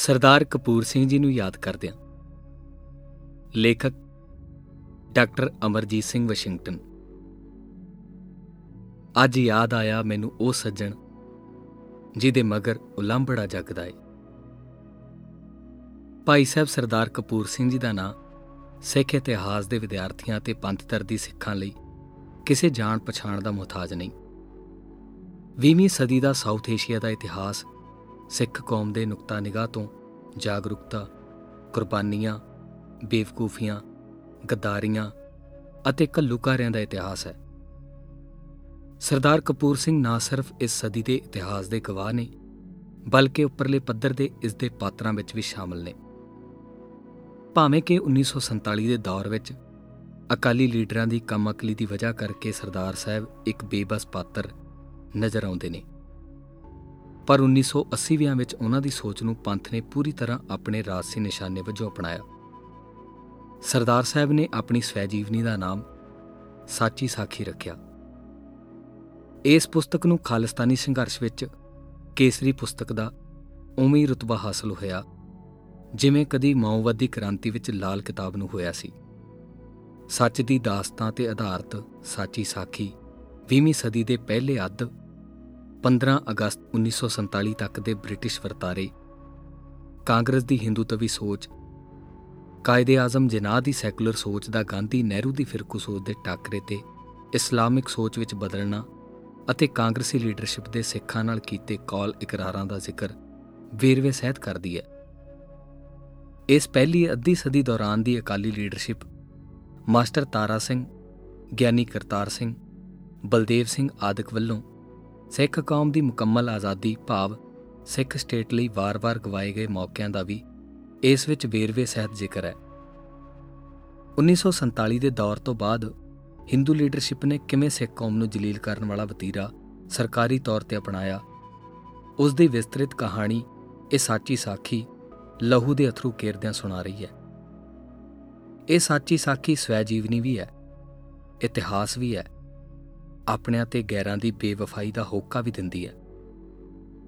ਸਰਦਾਰ ਕਪੂਰ ਸਿੰਘ ਜੀ ਨੂੰ ਯਾਦ ਕਰਦਿਆਂ ਲੇਖਕ ਡਾਕਟਰ ਅਮਰਜੀਤ ਸਿੰਘ ਵਾਸ਼ਿੰਗਟਨ। ਅੱਜ ਯਾਦ ਆਇਆ ਮੈਨੂੰ ਉਹ ਸੱਜਣ ਜਿਹਦੇ ਮਗਰ ਉਲੰਭੜਾ ਜਗਦਾ ਏ। ਭਾਈ ਸਾਹਿਬ ਸਰਦਾਰ ਕਪੂਰ ਸਿੰਘ ਜੀ ਦਾ ਨਾਂ ਸਿੱਖ ਇਤਿਹਾਸ ਦੇ ਵਿਦਿਆਰਥੀਆਂ ਤੇ ਪੰਥ ਤਰਦੀ ਸਿੱਖਾਂ ਲਈ ਕਿਸੇ ਜਾਣ ਪਛਾਣ ਦਾ ਮੁਹਤਾਜ ਨਹੀਂ। 20ਵੀਂ ਸਦੀ ਦਾ ਸਾਊਥ ਏਸ਼ੀਆ ਦਾ ਇਤਿਹਾਸ ਸਿੱਖ ਕੌਮ ਦੇ ਨੁਕਤਾ ਨਿਗਾਹ ਤੋਂ ਜਾਗਰੂਕਤਾ, ਕੁਰਬਾਨੀਆਂ, ਬੇਵਕੂਫੀਆਂ, ਗੱਦਾਰੀਆਂ ਅਤੇ ਕੱਲੂਕਾਰਿਆਂ ਦਾ ਇਤਿਹਾਸ ਹੈ। ਸਰਦਾਰ ਕਪੂਰ ਸਿੰਘ ਨਾ ਸਿਰਫ ਇਸ ਸਦੀ ਦੇ ਇਤਿਹਾਸ ਦੇ ਗਵਾਹ ਨੇ, ਬਲਕਿ ਉੱਪਰਲੇ ਪੱਧਰ ਦੇ ਇਸ ਦੇ ਪਾਤਰਾਂ ਵਿੱਚ ਵੀ ਸ਼ਾਮਲ ਨੇ। ਭਾਵੇਂ ਕਿ 1947 ਦੇ ਦੌਰ ਵਿੱਚ ਅਕਾਲੀ ਲੀਡਰਾਂ ਦੀ ਕਮਅਕਲੀ ਦੀ ਵਜ੍ਹਾ ਕਰਕੇ ਸਰਦਾਰ ਸਾਹਿਬ ਇੱਕ ਬੇਬਸ ਪਾਤਰ ਨਜ਼ਰ ਆਉਂਦੇ ਨੇ। ਪਰ 1980ਵਿਆਂ ਵਿੱਚ ਉਹਨਾਂ ਦੀ ਸੋਚ ਨੂੰ ਪੰਥ ਨੇ ਪੂਰੀ ਤਰ੍ਹਾਂ ਆਪਣੇ ਰਾਜਸੀ ਨਿਸ਼ਾਨੇ ਵਜੋਂ ਅਪਣਾਇਆ। ਸਰਦਾਰ ਸਾਹਿਬ ਨੇ ਆਪਣੀ ਸਵੈ ਜੀਵਨੀ ਦਾ ਨਾਮ ਸਾਚੀ ਸਾਖੀ ਰੱਖਿਆ। ਇਸ ਪੁਸਤਕ ਨੂੰ ਖਾਲਿਸਤਾਨੀ ਸੰਘਰਸ਼ ਵਿੱਚ ਕੇਸਰੀ ਪੁਸਤਕ ਦਾ ਉਵੇਂ ਹੀ ਰਤਬਾ ਹਾਸਲ ਹੋਇਆ, ਜਿਵੇਂ ਕਦੀ ਮਾਓਵਾਦੀ ਕ੍ਰਾਂਤੀ ਵਿੱਚ ਲਾਲ ਕਿਤਾਬ ਨੂੰ ਹੋਇਆ ਸੀ। ਸੱਚ ਦੀ ਦਾਸਤਾਂ ਤੇ ਆਧਾਰਿਤ ਸਾਚੀ ਸਾਖੀ 20ਵੀਂ ਸਦੀ ਦੇ ਪਹਿਲੇ ਅੱਧ 15 ਅਗਸਤ 1947 ਤੱਕ ਦੇ ਬ੍ਰਿਟਿਸ਼ ਵਰਤਾਰੇ, ਕਾਂਗਰਸ ਦੀ ਹਿੰਦੂਤਵੀ ਸੋਚ ਕਾਇਦੇ ਆਜ਼ਮ ਜਿਨਾਹ ਦੀ ਸੈਕੂਲਰ ਸੋਚ ਦਾ ਗਾਂਧੀ ਨਹਿਰੂ ਦੀ ਫਿਰਕੂ ਸੋਚ ਦੇ ਟਾਕਰੇ ਤੇ ਇਸਲਾਮਿਕ ਸੋਚ ਵਿੱਚ ਬਦਲਣਾ ਅਤੇ ਕਾਂਗਰਸੀ ਲੀਡਰਸ਼ਿਪ ਦੇ ਸਿੱਖਾਂ ਨਾਲ ਕੀਤੇ ਕਾਲ ਇਕਰਾਰਾਂ ਦਾ ਜ਼ਿਕਰ ਵੇਰਵੇ ਸਹਿਤ ਕਰਦੀ ਹੈ। ਇਸ ਪਹਿਲੀ ਅੱਧੀ ਸਦੀ ਦੌਰਾਨ ਦੀ ਅਕਾਲੀ ਲੀਡਰਸ਼ਿਪ ਮਾਸਟਰ ਤਾਰਾ ਸਿੰਘ, ਗਿਆਨੀ ਕਰਤਾਰ ਸਿੰਘ, ਬਲਦੇਵ ਸਿੰਘ ਆਦਿਕ ਵੱਲੋਂ ਸਿੱਖ ਕੌਮ ਦੀ ਮੁਕੰਮਲ ਆਜ਼ਾਦੀ ਭਾਵ ਸਿੱਖ ਸਟੇਟ ਲਈ ਵਾਰ-ਵਾਰ ਗਵਾਏ ਗਏ ਮੌਕਿਆਂ ਦਾ ਵੀ ਇਸ ਵਿੱਚ ਵੇਰਵੇ ਸਹਿਤ ਜ਼ਿਕਰ ਹੈ। 1947 ਦੇ ਦੌਰ ਤੋਂ ਬਾਅਦ ਹਿੰਦੂ ਲੀਡਰਸ਼ਿਪ ਨੇ ਕਿਵੇਂ ਸਿੱਖ ਕੌਮ ਨੂੰ ਜਲੀਲ ਕਰਨ ਵਾਲਾ ਵਤੀਰਾ ਸਰਕਾਰੀ ਤੌਰ ਤੇ ਅਪਣਾਇਆ, ਉਸ ਦੀ ਵਿਸਤ੍ਰਿਤ ਕਹਾਣੀ ਇਹ ਸਾਚੀ ਸਾਖੀ ਲਹੂ ਦੇ ਅਥਰੂ ਕੇਰਦਿਆਂ ਸੁਣਾ ਰਹੀ ਹੈ। ਇਹ ਸਾਚੀ ਸਾਖੀ ਸਵੈ ਜੀਵਨੀ ਵੀ ਹੈ, ਇਤਿਹਾਸ ਵੀ ਹੈ ਆਪਣਿਆਂ ਤੇ ਗੈਰਾਂ ਦੀ ਬੇਵਫਾਈ ਦਾ ਹੋਕਾ ਵੀ ਦਿੰਦੀ ਹੈ।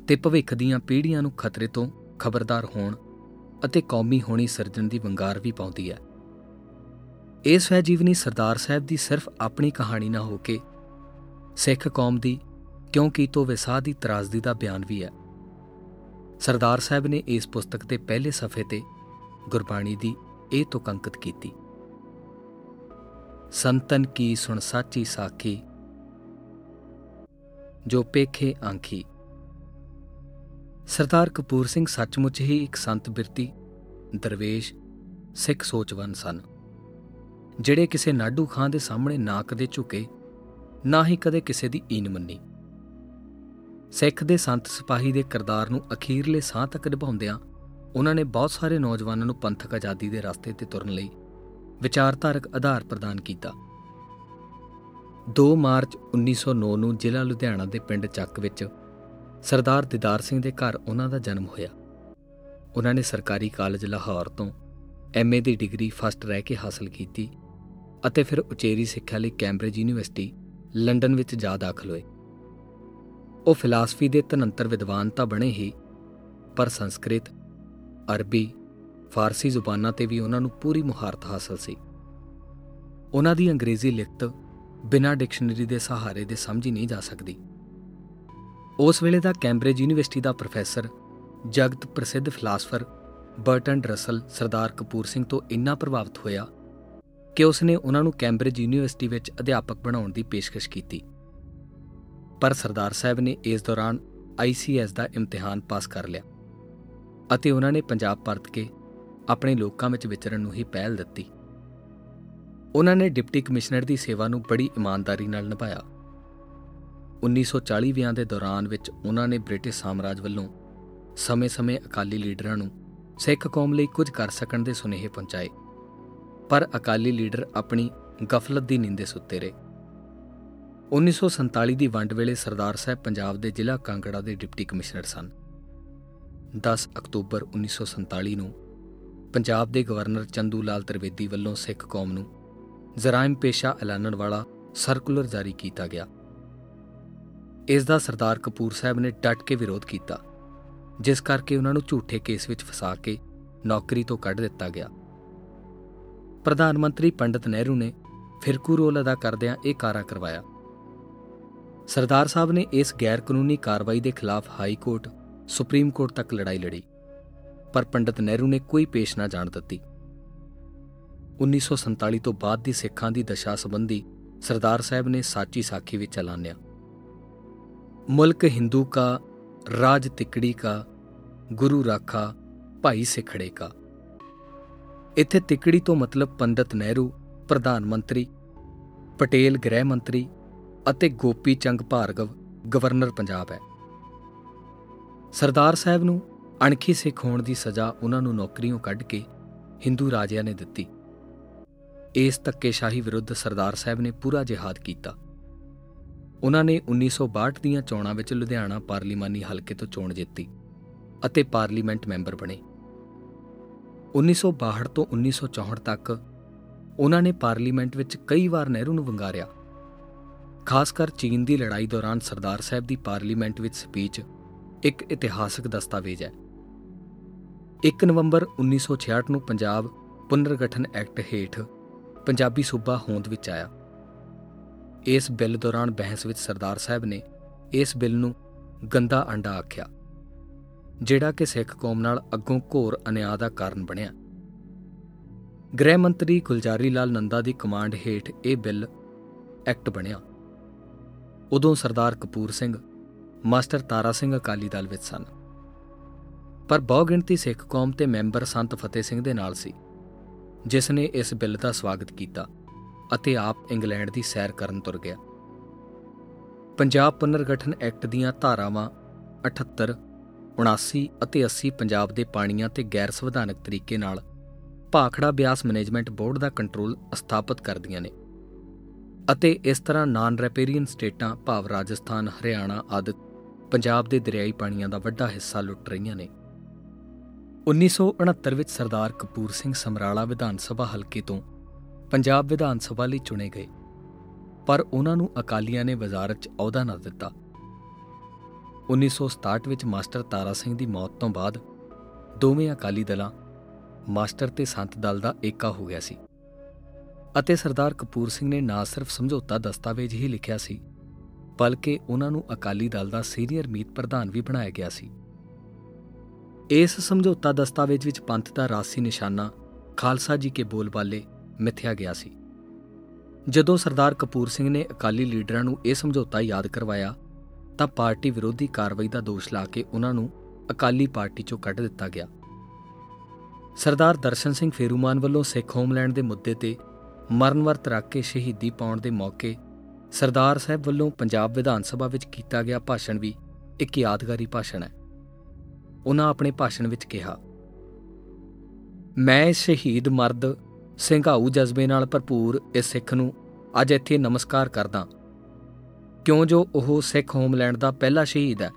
ਤੇ ਭਵਿੱਖ ਦੀਆਂ ਪੀੜ੍ਹੀਆਂ ਨੂੰ ਖਤਰੇ ਤੋਂ ਖਬਰਦਾਰ ਹੋਣ ਅਤੇ ਕੌਮੀ ਹੋਣੀ ਸਰਜਣ ਦੀ ਵੰਗਾਰ ਵੀ ਪਾਉਂਦੀ ਹੈ। ਇਸ ਹੈ ਜੀਵਨੀ ਸਰਦਾਰ ਸਾਹਿਬ ਦੀ ਸਿਰਫ ਆਪਣੀ ਕਹਾਣੀ ਨਾ ਹੋ ਕੇ ਸਿੱਖ ਕੌਮ ਦੀ ਕਿਉਂ ਕੀਤੋ ਵਿਸਾਹ ਦੀ ਤਰਾਜ਼ਦੀ ਦਾ ਬਿਆਨ ਵੀ ਹੈ। ਸਰਦਾਰ ਸਾਹਿਬ ਨੇ ਇਸ ਪੁਸਤਕ ਦੇ ਪਹਿਲੇ ਸਫ਼ੇ ਤੇ ਗੁਰਬਾਣੀ ਦੀ ਇਹ ਤੁਕ ਅੰਕਿਤ ਕੀਤੀ। ਸੰਤਨ ਕੀ ਸੁਣ ਸਾਚੀ ਸਾਖੀ ਜੋ ਪੇਖੇ ਆਂਖੀ। ਸਰਦਾਰ ਕਪੂਰ ਸਿੰਘ ਸੱਚਮੁੱਚ ਹੀ ਇੱਕ ਸੰਤ ਬਿਰਤੀ, ਦਰਵੇਸ਼, ਸਿੱਖ ਸੋਚਵਨ ਸਨ। ਜਿਹੜੇ ਕਿਸੇ ਨਾਡੂ ਖਾਂ ਦੇ ਸਾਹਮਣੇ ਨਾ ਕਦੇ ਝੁਕੇ, ਨਾ ਹੀ ਕਦੇ ਕਿਸੇ ਦੀ ਈਨ ਮੰਨੀ। ਸਿੱਖ ਦੇ ਸੰਤ ਸਿਪਾਹੀ ਦੇ ਕਿਰਦਾਰ ਨੂੰ ਅਖੀਰਲੇ ਸਾਹ ਤੱਕ ਨਿਭਾਉਂਦਿਆਂ ਉਹਨਾਂ ਨੇ ਬਹੁਤ ਸਾਰੇ ਨੌਜਵਾਨਾਂ ਨੂੰ ਪੰਥਕ ਆਜ਼ਾਦੀ ਦੇ ਰਸਤੇ ਤੇ ਤੁਰਨ ਲਈ ਵਿਚਾਰਧਾਰਕ ਆਧਾਰ ਪ੍ਰਦਾਨ ਕੀਤਾ। 2 ਮਾਰਚ 1909 ਨੂੰ ਜ਼ਿਲ੍ਹਾ ਲੁਧਿਆਣਾ ਦੇ ਪਿੰਡ ਚੱਕ ਵਿੱਚ ਸਰਦਾਰ ਦਿਦਾਰ ਸਿੰਘ ਦੇ ਘਰ ਉਹਨਾਂ ਦਾ ਜਨਮ ਹੋਇਆ। ਉਹਨਾਂ ਨੇ ਸਰਕਾਰੀ ਕਾਲਜ ਲਾਹੌਰ ਤੋਂ ਐਮਏ ਦੀ ਡਿਗਰੀ ਫਸਟ ਰਹਿ ਕੇ ਹਾਸਲ ਕੀਤੀ ਅਤੇ ਫਿਰ ਉਚੇਰੀ ਸਿੱਖਿਆ ਲਈ ਕੈਂਬਰਿਜ ਯੂਨੀਵਰਸਿਟੀ ਲੰਡਨ ਵਿੱਚ ਜਾ ਦਾਖਲ ਹੋਏ। ਉਹ ਫਿਲਾਸਫੀ ਦੇ ਤਨੰਤਰ ਵਿਦਵਾਨ ਤਾਂ ਬਣੇ ਹੀ, ਪਰ ਸੰਸਕ੍ਰਿਤ, ਅਰਬੀ, ਫਾਰਸੀ ਜ਼ੁਬਾਨਾਂ ਤੇ ਵੀ ਉਹਨਾਂ ਨੂੰ ਪੂਰੀ ਮੁਹਾਰਤ ਹਾਸਲ ਸੀ। ਉਹਨਾਂ ਦੀ ਅੰਗਰੇਜ਼ੀ ਲਿਖਤ ਬਿਨਾਂ ਡਿਕਸ਼ਨਰੀ ਦੇ ਸਹਾਰੇ ਦੇ ਸਮਝੀ ਨਹੀਂ ਜਾ ਸਕਦੀ। ਉਸ ਵੇਲੇ ਦਾ ਕੈਂਬਰਿਜ ਯੂਨੀਵਰਸਿਟੀ ਦਾ ਪ੍ਰੋਫੈਸਰ, ਜਗਤ ਪ੍ਰਸਿੱਧ philosopher Bertrand Russell Sardar Kapur Singh ਤੋਂ ਇੰਨਾ ਪ੍ਰਭਾਵਿਤ ਹੋਇਆ ਕਿ ਉਸ ਨੇ ਉਹਨਾਂ ਨੂੰ ਕੈਂਬਰਿਜ ਯੂਨੀਵਰਸਿਟੀ ਵਿੱਚ ਅਧਿਆਪਕ ਬਣਾਉਣ ਦੀ ਪੇਸ਼ਕਸ਼ ਕੀਤੀ। ਪਰ ਸਰਦਾਰ ਸਾਹਿਬ ਨੇ ਇਸ ਦੌਰਾਨ ਆਈਸੀਐਸ ਦਾ ਇਮਤਿਹਾਨ ਪਾਸ ਕਰ ਲਿਆ ਅਤੇ ਉਹਨਾਂ ਨੇ ਪੰਜਾਬ ਪਰਤ ਕੇ ਆਪਣੇ ਲੋਕਾਂ ਵਿੱਚ ਵਿਚਰਨ ਨੂੰ ਹੀ ਪਹਿਲ ਦਿੱਤੀ। ਉਹਨਾਂ ਨੇ ਡਿਪਟੀ ਕਮਿਸ਼ਨਰ ਦੀ ਸੇਵਾ ਨੂੰ ਬੜੀ ਇਮਾਨਦਾਰੀ ਨਾਲ ਨਿਭਾਇਆ। 1940ਵਿਆਂ ਦੇ ਦੌਰਾਨ ਵਿੱਚ ਉਹਨਾਂ ਨੇ ਬ੍ਰਿਟਿਸ਼ ਸਾਮਰਾਜ ਵੱਲੋਂ ਸਮੇਂ-ਸਮੇਂ ਅਕਾਲੀ ਲੀਡਰਾਂ ਨੂੰ ਸਿੱਖ ਕੌਮ ਲਈ ਕੁਝ ਕਰ ਸਕਣ ਦੇ ਸੁਨੇਹੇ ਪਹੁੰਚਾਏ। ਪਰ ਅਕਾਲੀ ਲੀਡਰ ਆਪਣੀ ਗਫਲਤ ਦੀ ਨੀਂਦੇ ਸੁੱਤੇ ਰਹੇ। 1947 ਦੀ ਵੰਡ ਵੇਲੇ ਸਰਦਾਰ ਸਾਹਿਬ ਪੰਜਾਬ ਦੇ ਜ਼ਿਲ੍ਹਾ ਕਾਂਗੜਾ ਦੇ ਡਿਪਟੀ ਕਮਿਸ਼ਨਰ ਸਨ। 10 ਅਕਤੂਬਰ 1947 ਨੂੰ ਪੰਜਾਬ ਦੇ ਗਵਰਨਰ ਚੰਦੂ ਲਾਲ ਤਰਵੇਦੀ ਵੱਲੋਂ ਸਿੱਖ ਕੌਮ ਨੂੰ ਜ਼ਰਾਇਮ ਪੇਸ਼ਾ ਐਲਾਨਣ ਵਾਲਾ ਸਰਕੂਲਰ ਜਾਰੀ ਕੀਤਾ ਗਿਆ। ਇਸ ਦਾ ਸਰਦਾਰ ਕਪੂਰ ਸਾਹਿਬ ਨੇ ਡਟ ਕੇ ਵਿਰੋਧ ਕੀਤਾ, ਜਿਸ ਕਰਕੇ ਉਹਨਾਂ ਨੂੰ ਝੂਠੇ ਕੇਸ ਵਿੱਚ ਫਸਾ ਕੇ ਨੌਕਰੀ ਤੋਂ ਕੱਢ ਦਿੱਤਾ ਗਿਆ। ਪ੍ਰਧਾਨ ਮੰਤਰੀ ਪੰਡਤ ਨਹਿਰੂ ਨੇ ਫਿਰਕੂ ਰੋਲ ਅਦਾ ਕਰਦਿਆਂ ਇਹ ਕਾਰਾ ਕਰਵਾਇਆ। ਸਰਦਾਰ ਸਾਹਿਬ ਨੇ ਇਸ ਗੈਰ ਕਾਨੂੰਨੀ ਕਾਰਵਾਈ ਦੇ ਖਿਲਾਫ ਹਾਈ ਕੋਰਟ, ਸੁਪਰੀਮ ਕੋਰਟ ਤੱਕ ਲੜਾਈ ਲੜੀ, ਪਰ ਪੰਡਤ ਨਹਿਰੂ ਨੇ ਕੋਈ ਪੇਸ਼ ਨਾ ਜਾਣ ਦਿੱਤੀ। 1947 ਤੋਂ ਬਾਅਦ ਦੀ ਸਿੱਖਾਂ ਦੀ ਦਸ਼ਾ ਸੰਬੰਧੀ ਸਰਦਾਰ ਸਾਹਿਬ ਨੇ ਸਾਚੀ ਸਾਖੀ ਵਿੱਚ ਐਲਾਨਿਆ। ਮੁਲਕ ਹਿੰਦੂ ਕਾ, ਰਾਜ ਤਿਕੜੀ ਕਾ, ਗੁਰੂ ਰਾਖਾ, ਭਾਈ ਸਿਖੜੇ ਕਾ। ਇੱਥੇ ਤਿਕੜੀ ਤੋਂ ਮਤਲਬ ਪੰਡਤ ਨਹਿਰੂ, ਪ੍ਰਧਾਨ ਮੰਤਰੀ, ਪਟੇਲ ਗ੍ਰਹਿ ਮੰਤਰੀ ਅਤੇ ਗੋਪੀ ਚੰਗ ਭਾਰਗਵ, ਗਵਰਨਰ ਪੰਜਾਬ ਹੈ। ਸਰਦਾਰ ਸਾਹਿਬ ਨੂੰ ਅਣਖੀ ਸਿੱਖ ਹੋਣ ਦੀ ਸਜ਼ਾ ਉਹਨਾਂ ਨੂੰ ਨੌਕਰੀਆਂ ਕੱਢ ਕੇ ਹਿੰਦੂ ਰਾਜਿਆਂ ਨੇ ਦਿੱਤੀ। ਇਸ ਧੱਕੇਸ਼ਾਹੀ ਵਿਰੁੱਧ ਸਰਦਾਰ ਸਾਹਿਬ ਨੇ ਪੂਰਾ ਜਿਹਾਦ ਕੀਤਾ। ਉਹਨਾਂ ਨੇ 1962 ਦੀਆਂ ਚੋਣਾਂ ਵਿੱਚ ਲੁਧਿਆਣਾ ਪਾਰਲੀਮਾਨੀ ਹਲਕੇ ਤੋਂ ਚੋਣ ਜਿੱਤੀ ਅਤੇ ਪਾਰਲੀਮੈਂਟ ਮੈਂਬਰ ਬਣੇ। 1962 ਤੋਂ 1964 ਤੱਕ ਉਹਨਾਂ ਨੇ ਪਾਰਲੀਮੈਂਟ ਵਿੱਚ ਕਈ ਵਾਰ ਨਹਿਰੂ ਨੂੰ ਵੰਗਾਰਿਆ। ਖਾਸ ਕਰ ਚੀਨ ਦੀ ਲੜਾਈ ਦੌਰਾਨ ਸਰਦਾਰ ਸਾਹਿਬ ਦੀ ਪਾਰਲੀਮੈਂਟ ਵਿੱਚ ਸਪੀਚ ਇੱਕ ਇਤਿਹਾਸਕ ਦਸਤਾਵੇਜ਼ ਹੈ। 1 ਨਵੰਬਰ 1966 ਨੂੰ ਪੰਜਾਬ ਪੁਨਰਗਠਨ ਐਕਟ ਹੇਠ ਪੰਜਾਬੀ ਸੂਬਾ ਹੋਂਦ ਵਿੱਚ ਆਇਆ। ਇਸ ਬਿੱਲ ਦੌਰਾਨ ਬਹਿਸ ਵਿੱਚ ਸਰਦਾਰ ਸਾਹਿਬ ਨੇ ਇਸ ਬਿੱਲ ਨੂੰ ਗੰਦਾ ਅੰਡਾ ਆਖਿਆ, ਜਿਹੜਾ ਕਿ ਸਿੱਖ ਕੌਮ ਨਾਲ ਅੱਗੋਂ ਘੋਰ ਅਨਿਆਂ ਦਾ ਕਾਰਨ ਬਣਿਆ। ਗ੍ਰਹਿ ਮੰਤਰੀ ਗੁਲਜਾਰੀ ਲਾਲ ਨੰਦਾ ਦੀ ਕਮਾਂਡ ਹੇਠ ਇਹ ਬਿੱਲ ਐਕਟ ਬਣਿਆ। ਉਦੋਂ ਸਰਦਾਰ ਕਪੂਰ ਸਿੰਘ, ਮਾਸਟਰ ਤਾਰਾ ਸਿੰਘ ਅਕਾਲੀ ਦਲ ਵਿੱਚ ਸਨ। ਪਰ ਬਹੁ ਗਿਣਤੀ ਸਿੱਖ ਕੌਮ ਤੇ ਮੈਂਬਰ ਸੰਤ ਫਤਿਹ ਸਿੰਘ ਦੇ ਨਾਲ ਸੀ। ਜਿਸ ਨੇ ਇਸ ਬਿੱਲ ਦਾ ਸਵਾਗਤ ਕੀਤਾ ਅਤੇ ਆਪ ਇੰਗਲੈਂਡ ਦੀ ਸੈਰ ਕਰਨ ਤੁਰ ਗਿਆ। ਪੰਜਾਬ ਪੁਨਰਗਠਨ ਐਕਟ ਦੀਆਂ ਧਾਰਾਵਾਂ 78 79 ਅਤੇ 80 ਪੰਜਾਬ ਦੇ ਪਾਣੀਆਂ ਤੇ ਗੈਰ ਸੰਵਿਧਾਨਕ ਤਰੀਕੇ ਨਾਲ ਭਾਖੜਾ ਬਿਆਸ ਮੈਨੇਜਮੈਂਟ ਬੋਰਡ ਦਾ ਕੰਟਰੋਲ ਸਥਾਪਿਤ ਕਰਦੀਆਂ ਨੇ ਅਤੇ ਇਸ ਤਰ੍ਹਾਂ ਨਾਨ ਰੈਪੇਰੀਅਨ ਸਟੇਟਾਂ ਭਾਵ ਰਾਜਸਥਾਨ, ਹਰਿਆਣਾ ਆਦਿ ਪੰਜਾਬ ਦੇ ਦਰਿਆਈ ਪਾਣੀਆਂ ਦਾ ਵੱਡਾ ਹਿੱਸਾ ਲੁੱਟ ਰਹੀਆਂ ਨੇ। 1969 ਵਿੱਚ ਸਰਦਾਰ ਕਪੂਰ ਸਿੰਘ ਸਮਰਾਲਾ ਵਿਧਾਨ ਸਭਾ ਹਲਕੇ ਤੋਂ ਪੰਜਾਬ ਵਿਧਾਨ ਸਭਾ ਲਈ ਚੁਣੇ ਗਏ। ਪਰ ਉਹਨਾਂ ਨੂੰ ਅਕਾਲੀਆਂ ਨੇ ਵਜ਼ਾਰਤ 'ਚ ਅਹੁਦਾ ਨਾ ਦਿੱਤਾ। 1967 ਵਿੱਚ ਮਾਸਟਰ ਤਾਰਾ ਸਿੰਘ ਦੀ ਮੌਤ ਤੋਂ ਬਾਅਦ ਦੋਵੇਂ ਅਕਾਲੀ ਦਲਾਂ ਮਾਸਟਰ ਤੇ ਸੰਤ ਦਲ ਦਾ ਏਕਾ ਹੋ ਗਿਆ ਸੀ ਅਤੇ ਸਰਦਾਰ ਕਪੂਰ ਸਿੰਘ ਨੇ ਨਾ ਸਿਰਫ ਸਮਝੌਤਾ ਦਸਤਾਵੇਜ਼ ਹੀ ਲਿਖਿਆ ਸੀ, ਬਲਕਿ ਉਹਨਾਂ ਨੂੰ ਅਕਾਲੀ ਦਲ ਦਾ ਸੀਨੀਅਰ ਮੀਤ ਪ੍ਰਧਾਨ ਵੀ ਬਣਾਇਆ ਗਿਆ ਸੀ। ਇਸ ਸਮਝੌਤਾ ਦਸਤਾਵੇਜ਼ ਵਿੱਚ ਪੰਥ ਦਾ ਰਾਸੀ ਨਿਸ਼ਾਨਾ, ਖਾਲਸਾ ਜੀ ਕੇ ਬੋਲਬਾਲੇ ਮਿੱਥਿਆ ਗਿਆ ਸੀ। ਜਦੋਂ ਸਰਦਾਰ ਕਪੂਰ ਸਿੰਘ ਨੇ ਅਕਾਲੀ ਲੀਡਰਾਂ ਨੂੰ ਇਹ ਸਮਝੌਤਾ ਯਾਦ ਕਰਵਾਇਆ, ਤਾਂ ਪਾਰਟੀ ਵਿਰੋਧੀ ਕਾਰਵਾਈ ਦਾ ਦੋਸ਼ ਲਾ ਕੇ ਉਹਨਾਂ ਨੂੰ ਅਕਾਲੀ ਪਾਰਟੀ ਚੋਂ ਕੱਢ ਦਿੱਤਾ ਗਿਆ। ਸਰਦਾਰ ਦਰਸ਼ਨ ਸਿੰਘ ਫੇਰੂਮਾਨ ਵੱਲੋਂ ਸਿੱਖ ਹੋਮਲੈਂਡ ਦੇ ਮੁੱਦੇ ਤੇ ਮਰਨ ਵਰਤ ਰੱਖ ਕੇ ਸ਼ਹੀਦੀ ਪਾਉਣ ਦੇ ਮੌਕੇ ਸਰਦਾਰ ਸਾਹਿਬ ਵੱਲੋਂ ਪੰਜਾਬ ਵਿਧਾਨ ਸਭਾ ਵਿੱਚ ਕੀਤਾ ਗਿਆ ਭਾਸ਼ਣ ਵੀ ਇੱਕ ਯਾਦਗਾਰੀ ਭਾਸ਼ਣ ਹੈ। ਉਹਨਾਂ ਆਪਣੇ ਭਾਸ਼ਣ ਵਿੱਚ ਕਿਹਾ, ਮੈਂ ਸ਼ਹੀਦ ਮਰਦ ਸਿੰਘਾਊ ਜਜ਼ਬੇ ਨਾਲ ਭਰਪੂਰ ਇਸ ਸਿੱਖ ਨੂੰ ਅੱਜ ਇੱਥੇ ਨਮਸਕਾਰ ਕਰਦਾ ਕਿਉਂ ਜੋ ਉਹ ਸਿੱਖ ਹੋਮਲੈਂਡ ਦਾ ਪਹਿਲਾ ਸ਼ਹੀਦ ਹੈ?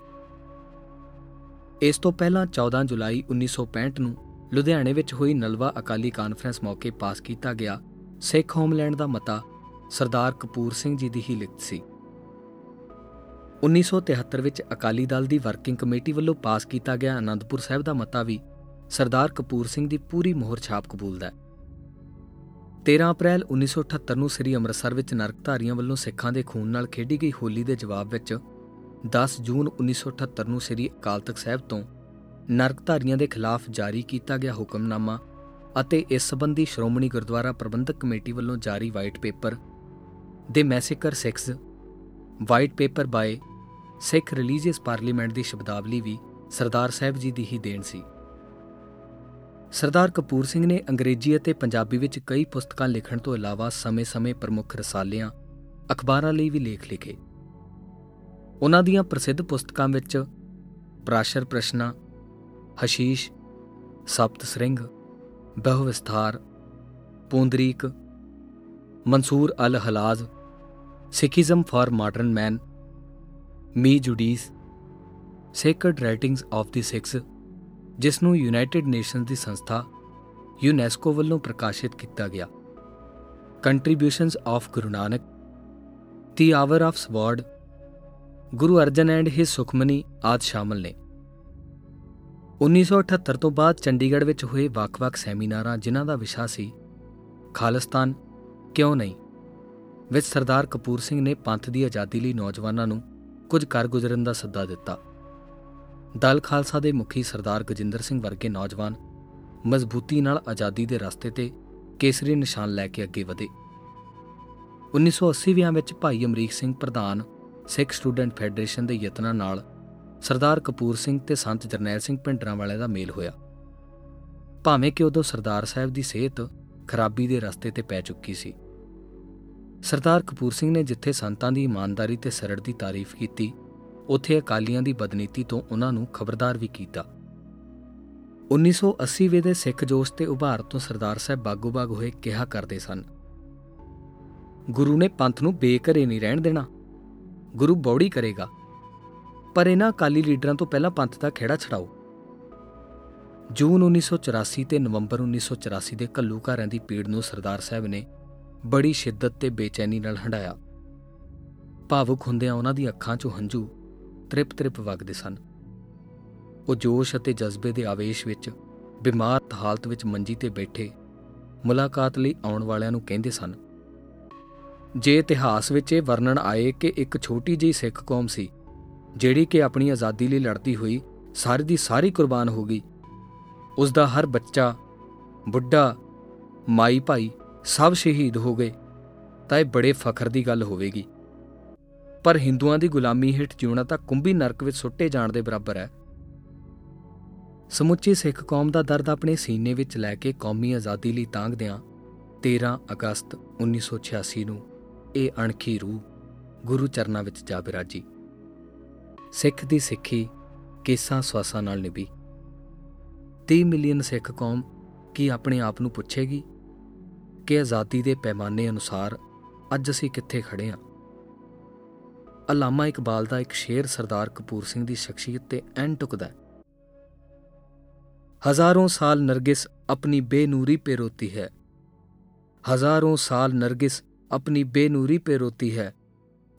ਇਸ ਤੋਂ ਪਹਿਲਾਂ 14 ਜੁਲਾਈ 1965 ਨੂੰ ਲੁਧਿਆਣੇ ਵਿੱਚ ਹੋਈ ਨਲਵਾ ਅਕਾਲੀ ਕਾਨਫਰੰਸ ਮੌਕੇ ਪਾਸ ਕੀਤਾ ਗਿਆ, ਸਿੱਖ ਹੋਮਲੈਂਡ ਦਾ ਮਤਾ ਸਰਦਾਰ ਕਪੂਰ ਸਿੰਘ ਜੀ ਦੀ ਹੀ ਲਿਖਤ ਸੀ। 1973 ਵਿੱਚ ਅਕਾਲੀ ਦਲ ਦੀ ਵਰਕਿੰਗ ਕਮੇਟੀ ਵੱਲੋਂ ਪਾਸ ਕੀਤਾ ਗਿਆ ਆਨੰਦਪੁਰ ਸਾਹਿਬ ਦਾ ਮਤਾ ਵੀ ਸਰਦਾਰ ਕਪੂਰ ਸਿੰਘ ਦੀ ਪੂਰੀ ਮੋਹਰ ਛਾਪ ਕਬੂਲਦਾ ਹੈ। 13 ਅਪ੍ਰੈਲ 1978 ਨੂੰ ਸ੍ਰੀ ਅੰਮ੍ਰਿਤਸਰ ਵਿੱਚ ਨਰਕਧਾਰੀਆਂ ਵੱਲੋਂ ਸਿੱਖਾਂ ਦੇ ਖੂਨ ਨਾਲ ਖੇਡੀ ਗਈ ਹੋਲੀ ਦੇ ਜਵਾਬ ਵਿੱਚ 10 ਜੂਨ 1978 ਨੂੰ ਸ੍ਰੀ ਅਕਾਲ ਤਖਤ ਸਾਹਿਬ ਤੋਂ ਨਰਕਧਾਰੀਆਂ ਦੇ ਖਿਲਾਫ ਜਾਰੀ ਕੀਤਾ ਗਿਆ ਹੁਕਮਨਾਮਾ ਅਤੇ ਇਸ ਸੰਬੰਧੀ ਸ਼੍ਰੋਮਣੀ ਗੁਰਦੁਆਰਾ ਪ੍ਰਬੰਧਕ ਕਮੇਟੀ ਵੱਲੋਂ ਜਾਰੀ ਵਾਈਟ ਪੇਪਰ ਦੇ massacre 6 white paper by Sikh religious parliament ਦੀ ਸ਼ਬਦਾਵਲੀ ਵੀ ਸਰਦਾਰ ਸਾਹਿਬ ਜੀ ਦੀ ਹੀ ਦੇਣ ਸੀ। ਸਰਦਾਰ ਕਪੂਰ ਸਿੰਘ ਨੇ ਅੰਗਰੇਜ਼ੀ ਅਤੇ ਪੰਜਾਬੀ ਵਿੱਚ ਕਈ ਪੁਸਤਕਾਂ ਲਿਖਣ ਤੋਂ ਇਲਾਵਾ ਸਮੇਂ-ਸਮੇਂ ਪ੍ਰਮੁੱਖ ਰਸਾਲਿਆਂ, ਅਖਬਾਰਾਂ ਲਈ ਵੀ ਲੇਖ ਲਿਖੇ। ਉਹਨਾਂ ਦੀਆਂ ਪ੍ਰਸਿੱਧ ਪੁਸਤਕਾਂ ਵਿੱਚ ਪ੍ਰਾਸ਼ਰ ਪ੍ਰਸ਼ਨਾ, ਹਸ਼ੀਸ਼, ਸਪਤ ਸ੍ਰਿੰਗ, ਬਹੁ ਵਿਸਥਾਰ, Pundrik, Mansur al Hallaj Sikhism for modern man me ਜੁਡੀਸ sacred writings of the Sikhs ਜਿਸ ਨੂੰ ਯੂਨਾਈਟਿਡ ਨੇਸ਼ਨਸ ਦੀ ਸੰਸਥਾ ਯੂਨੈਸਕੋ ਵੱਲੋਂ ਪ੍ਰਕਾਸ਼ਿਤ ਕੀਤਾ ਗਿਆ। Contributions of Guru Nanak the hour of sword Guru Arjan and his Sukhmani ਆਦ ਸ਼ਾਮਲ ਨੇ 1978 ਤੋਂ ਬਾਅਦ ਚੰਡੀਗੜ੍ਹ ਵਿੱਚ ਹੋਏ ਵੱਖ-ਵੱਖ ਸੈਮੀਨਾਰਾਂ, ਜਿਨ੍ਹਾਂ ਦਾ ਵਿਸ਼ਾ ਸੀ ਖਾਲਿਸਤਾਨ, ਕਿਉਂ ਨਹੀਂ? ਵਿੱਚ ਸਰਦਾਰ ਕਪੂਰ ਸਿੰਘ ਨੇ ਪੰਥ ਦੀ ਆਜ਼ਾਦੀ ਲਈ ਨੌਜਵਾਨਾਂ ਨੂੰ ਕੁਝ ਕਰ ਗੁਜ਼ਰਨ ਦਾ ਸੱਦਾ ਦਿੱਤਾ। ਦਲ ਖਾਲਸਾ ਦੇ ਮੁਖੀ ਸਰਦਾਰ ਗਜਿੰਦਰ ਸਿੰਘ ਵਰਗੇ ਨੌਜਵਾਨ ਮਜ਼ਬੂਤੀ ਨਾਲ ਆਜ਼ਾਦੀ ਦੇ ਰਸਤੇ ਤੇ ਕੇਸਰੀ ਨਿਸ਼ਾਨ ਲੈ ਕੇ ਅੱਗੇ ਵਧੇ। 1980ਵਿਆਂ ਵਿੱਚ ਭਾਈ ਅਮਰੀਕ ਸਿੰਘ ਪ੍ਰਧਾਨ, ਸਿੱਖ ਸਟੂਡੈਂਟ ਫੈਡਰੇਸ਼ਨ ਦੇ ਯਤਨਾਂ ਨਾਲ ਸਰਦਾਰ ਕਪੂਰ ਸਿੰਘ ਤੇ ਸੰਤ ਜਰਨੈਲ ਸਿੰਘ ਪਿੰਡਰਾਂ ਵਾਲੇ ਦਾ ਮੇਲ ਹੋਇਆ। ਭਾਵੇਂ ਕਿ ਉਦੋਂ ਸਰਦਾਰ ਸਾਹਿਬ ਦੀ ਸਿਹਤ ਖਰਾਬੀ ਦੇ ਰਸਤੇ ਤੇ ਪੈ ਚੁੱਕੀ ਸੀ। ਸਰਦਾਰ ਕਪੂਰ ਸਿੰਘ ਨੇ ਜਿੱਥੇ ਸੰਤਾਂ ਦੀ ਇਮਾਨਦਾਰੀ ਤੇ ਸਰੜ ਦੀ ਤਾਰੀਫ ਕੀਤੀ, ਉੱਥੇ ਅਕਾਲੀਆਂ ਦੀ ਬਦਨੀਤੀ ਤੋਂ ਉਹਨਾਂ ਨੂੰ ਖਬਰਦਾਰ ਵੀ ਕੀਤਾ। 1980 ਵੇ ਦੇ ਸਿੱਖ ਜੋਸ਼ ਤੇ ਉਭਾਰ ਤੋਂ ਸਰਦਾਰ ਸਾਹਿਬ ਬਾਗੋ-ਬਾਗ ਹੋਏ ਕਿਹਾ ਕਰਦੇ ਸਨ, ਗੁਰੂ ਨੇ ਪੰਥ ਨੂੰ ਬੇਕਰੇ ਨਹੀਂ ਰਹਿਣ ਦੇਣਾ। ਗੁਰੂ ਬੌੜੀ ਕਰੇਗਾ। ਪਰ ਇਹਨਾਂ ਅਕਾਲੀ ਲੀਡਰਾਂ ਤੋਂ ਪਹਿਲਾਂ ਪੰਥ ਦਾ ਖੇੜਾ ਛਡਾਓ। ਜੂਨ 1984 ਤੇ ਨਵੰਬਰ 1984 ਦੇ ਘੱਲੂਘਾਰਿਆਂ ਦੀ ਪੀੜ ਨੂੰ ਸਰਦਾਰ ਸਾਹਿਬ ਨੇ ਬੜੀ ਸ਼ਿੱਦਤ ਤੇ ਬੇਚੈਨੀ ਨਾਲ ਹੰਡਾਇਆ ਭਾਵੁਕ ਹੁੰਦਿਆਂ ਉਹਨਾਂ ਦੀ ਅੱਖਾਂ 'ਚੋਂ ਹੰਝੂ ਤ੍ਰਿਪ-ਤ੍ਰਿਪ ਵਗਦੇ ਸਨ। ਉਹ ਜੋਸ਼ ਅਤੇ ਜਜ਼ਬੇ ਦੇ ਆਵੇਸ਼ ਵਿੱਚ ਬਿਮਾਰ ਹਾਲਤ ਵਿੱਚ ਮੰਜੀ ਤੇ ਬੈਠੇ ਮੁਲਾਕਾਤ ਲਈ ਆਉਣ ਵਾਲਿਆਂ ਨੂੰ ਕਹਿੰਦੇ ਸਨ, ਜੇ ਇਤਿਹਾਸ ਵਿੱਚ ਇਹ ਵਰਣਨ ਆਏ ਕਿ ਇੱਕ ਛੋਟੀ ਜਿਹੀ ਸਿੱਖ ਕੌਮ ਸੀ, ਜਿਹੜੀ ਕਿ ਆਪਣੀ ਆਜ਼ਾਦੀ ਲਈ ਲੜਦੀ ਹੋਈ ਸਾਰੀ ਦੀ ਸਾਰੀ ਕੁਰਬਾਨ ਹੋ ਗਈ ਉਸ ਦਾ ਹਰ ਬੱਚਾ, ਬੁੱਢਾ, ਮਾਈ ਭਾਈ ਸਭ ਸ਼ਹੀਦ ਹੋ ਗਏ, ਤਾਂ ਇਹ ਬੜੇ ਫਖਰ ਦੀ ਗੱਲ ਹੋਵੇਗੀ। ਪਰ ਹਿੰਦੂਆਂ ਦੀ ਗੁਲਾਮੀ ਹੇਠ ਜਿਉਣਾ ਤਾਂ ਕੁੰਭੀ ਨਰਕ ਵਿੱਚ ਸੁੱਟੇ ਜਾਣ ਦੇ ਬਰਾਬਰ ਹੈ। ਸਮੁੱਚੀ ਸਿੱਖ ਕੌਮ ਦਾ ਦਰਦ ਆਪਣੇ ਸੀਨੇ ਵਿੱਚ ਲੈ ਕੇ ਕੌਮੀ ਆਜ਼ਾਦੀ ਲਈ ਤਾਂਗਦਿਆਂ 13 ਅਗਸਤ 1986 ਨੂੰ ਇਹ ਅਣਖੀ ਰੂਹ ਗੁਰੂ ਚਰਨਾਂ ਵਿੱਚ ਜਾ ਬਿਰਾਜੀ। ਸਿੱਖ ਦੀ ਸਿੱਖੀ ਕੇਸਾਂ ਸਵਾਸਾਂ ਨਾਲ ਨਿਭੀ। 30 ਮਿਲੀਅਨ ਸਿੱਖ ਕੌਮ ਕੀ ਆਪਣੇ ਆਪ ਨੂੰ ਪੁੱਛੇਗੀ? ਕਿ ਆਜ਼ਾਦੀ ਦੇ ਪੈਮਾਨੇ ਅਨੁਸਾਰ ਅੱਜ ਅਸੀਂ ਕਿੱਥੇ ਖੜੇ ਹਾਂ ਅਲਾਮਾ ਇਕਬਾਲ ਦਾ ਇੱਕ ਸ਼ੇਰ ਸਰਦਾਰ ਕਪੂਰ ਸਿੰਘ ਦੀ ਸ਼ਖਸੀਅਤ ਤੇ ਐਨ ਟੁਕਦਾ ਹੈ हजारों साल नरगिस अपनी बेनूरी पे रोती है हजारों साल नरगिस अपनी बेनूरी पे रोती है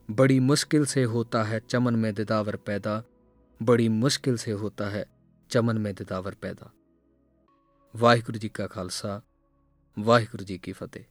बड़ी मुश्किल से होता है चमन में दिदावर पैदा बड़ी मुश्किल से होता है चमन में दिदावर पैदा ਵਾਹਿਗੁਰੂ ਜੀ ਕਾ ਖਾਲਸਾ ਵਾਹਿਗੁਰੂ ਜੀ ਕੀ ਫਤਿਹ।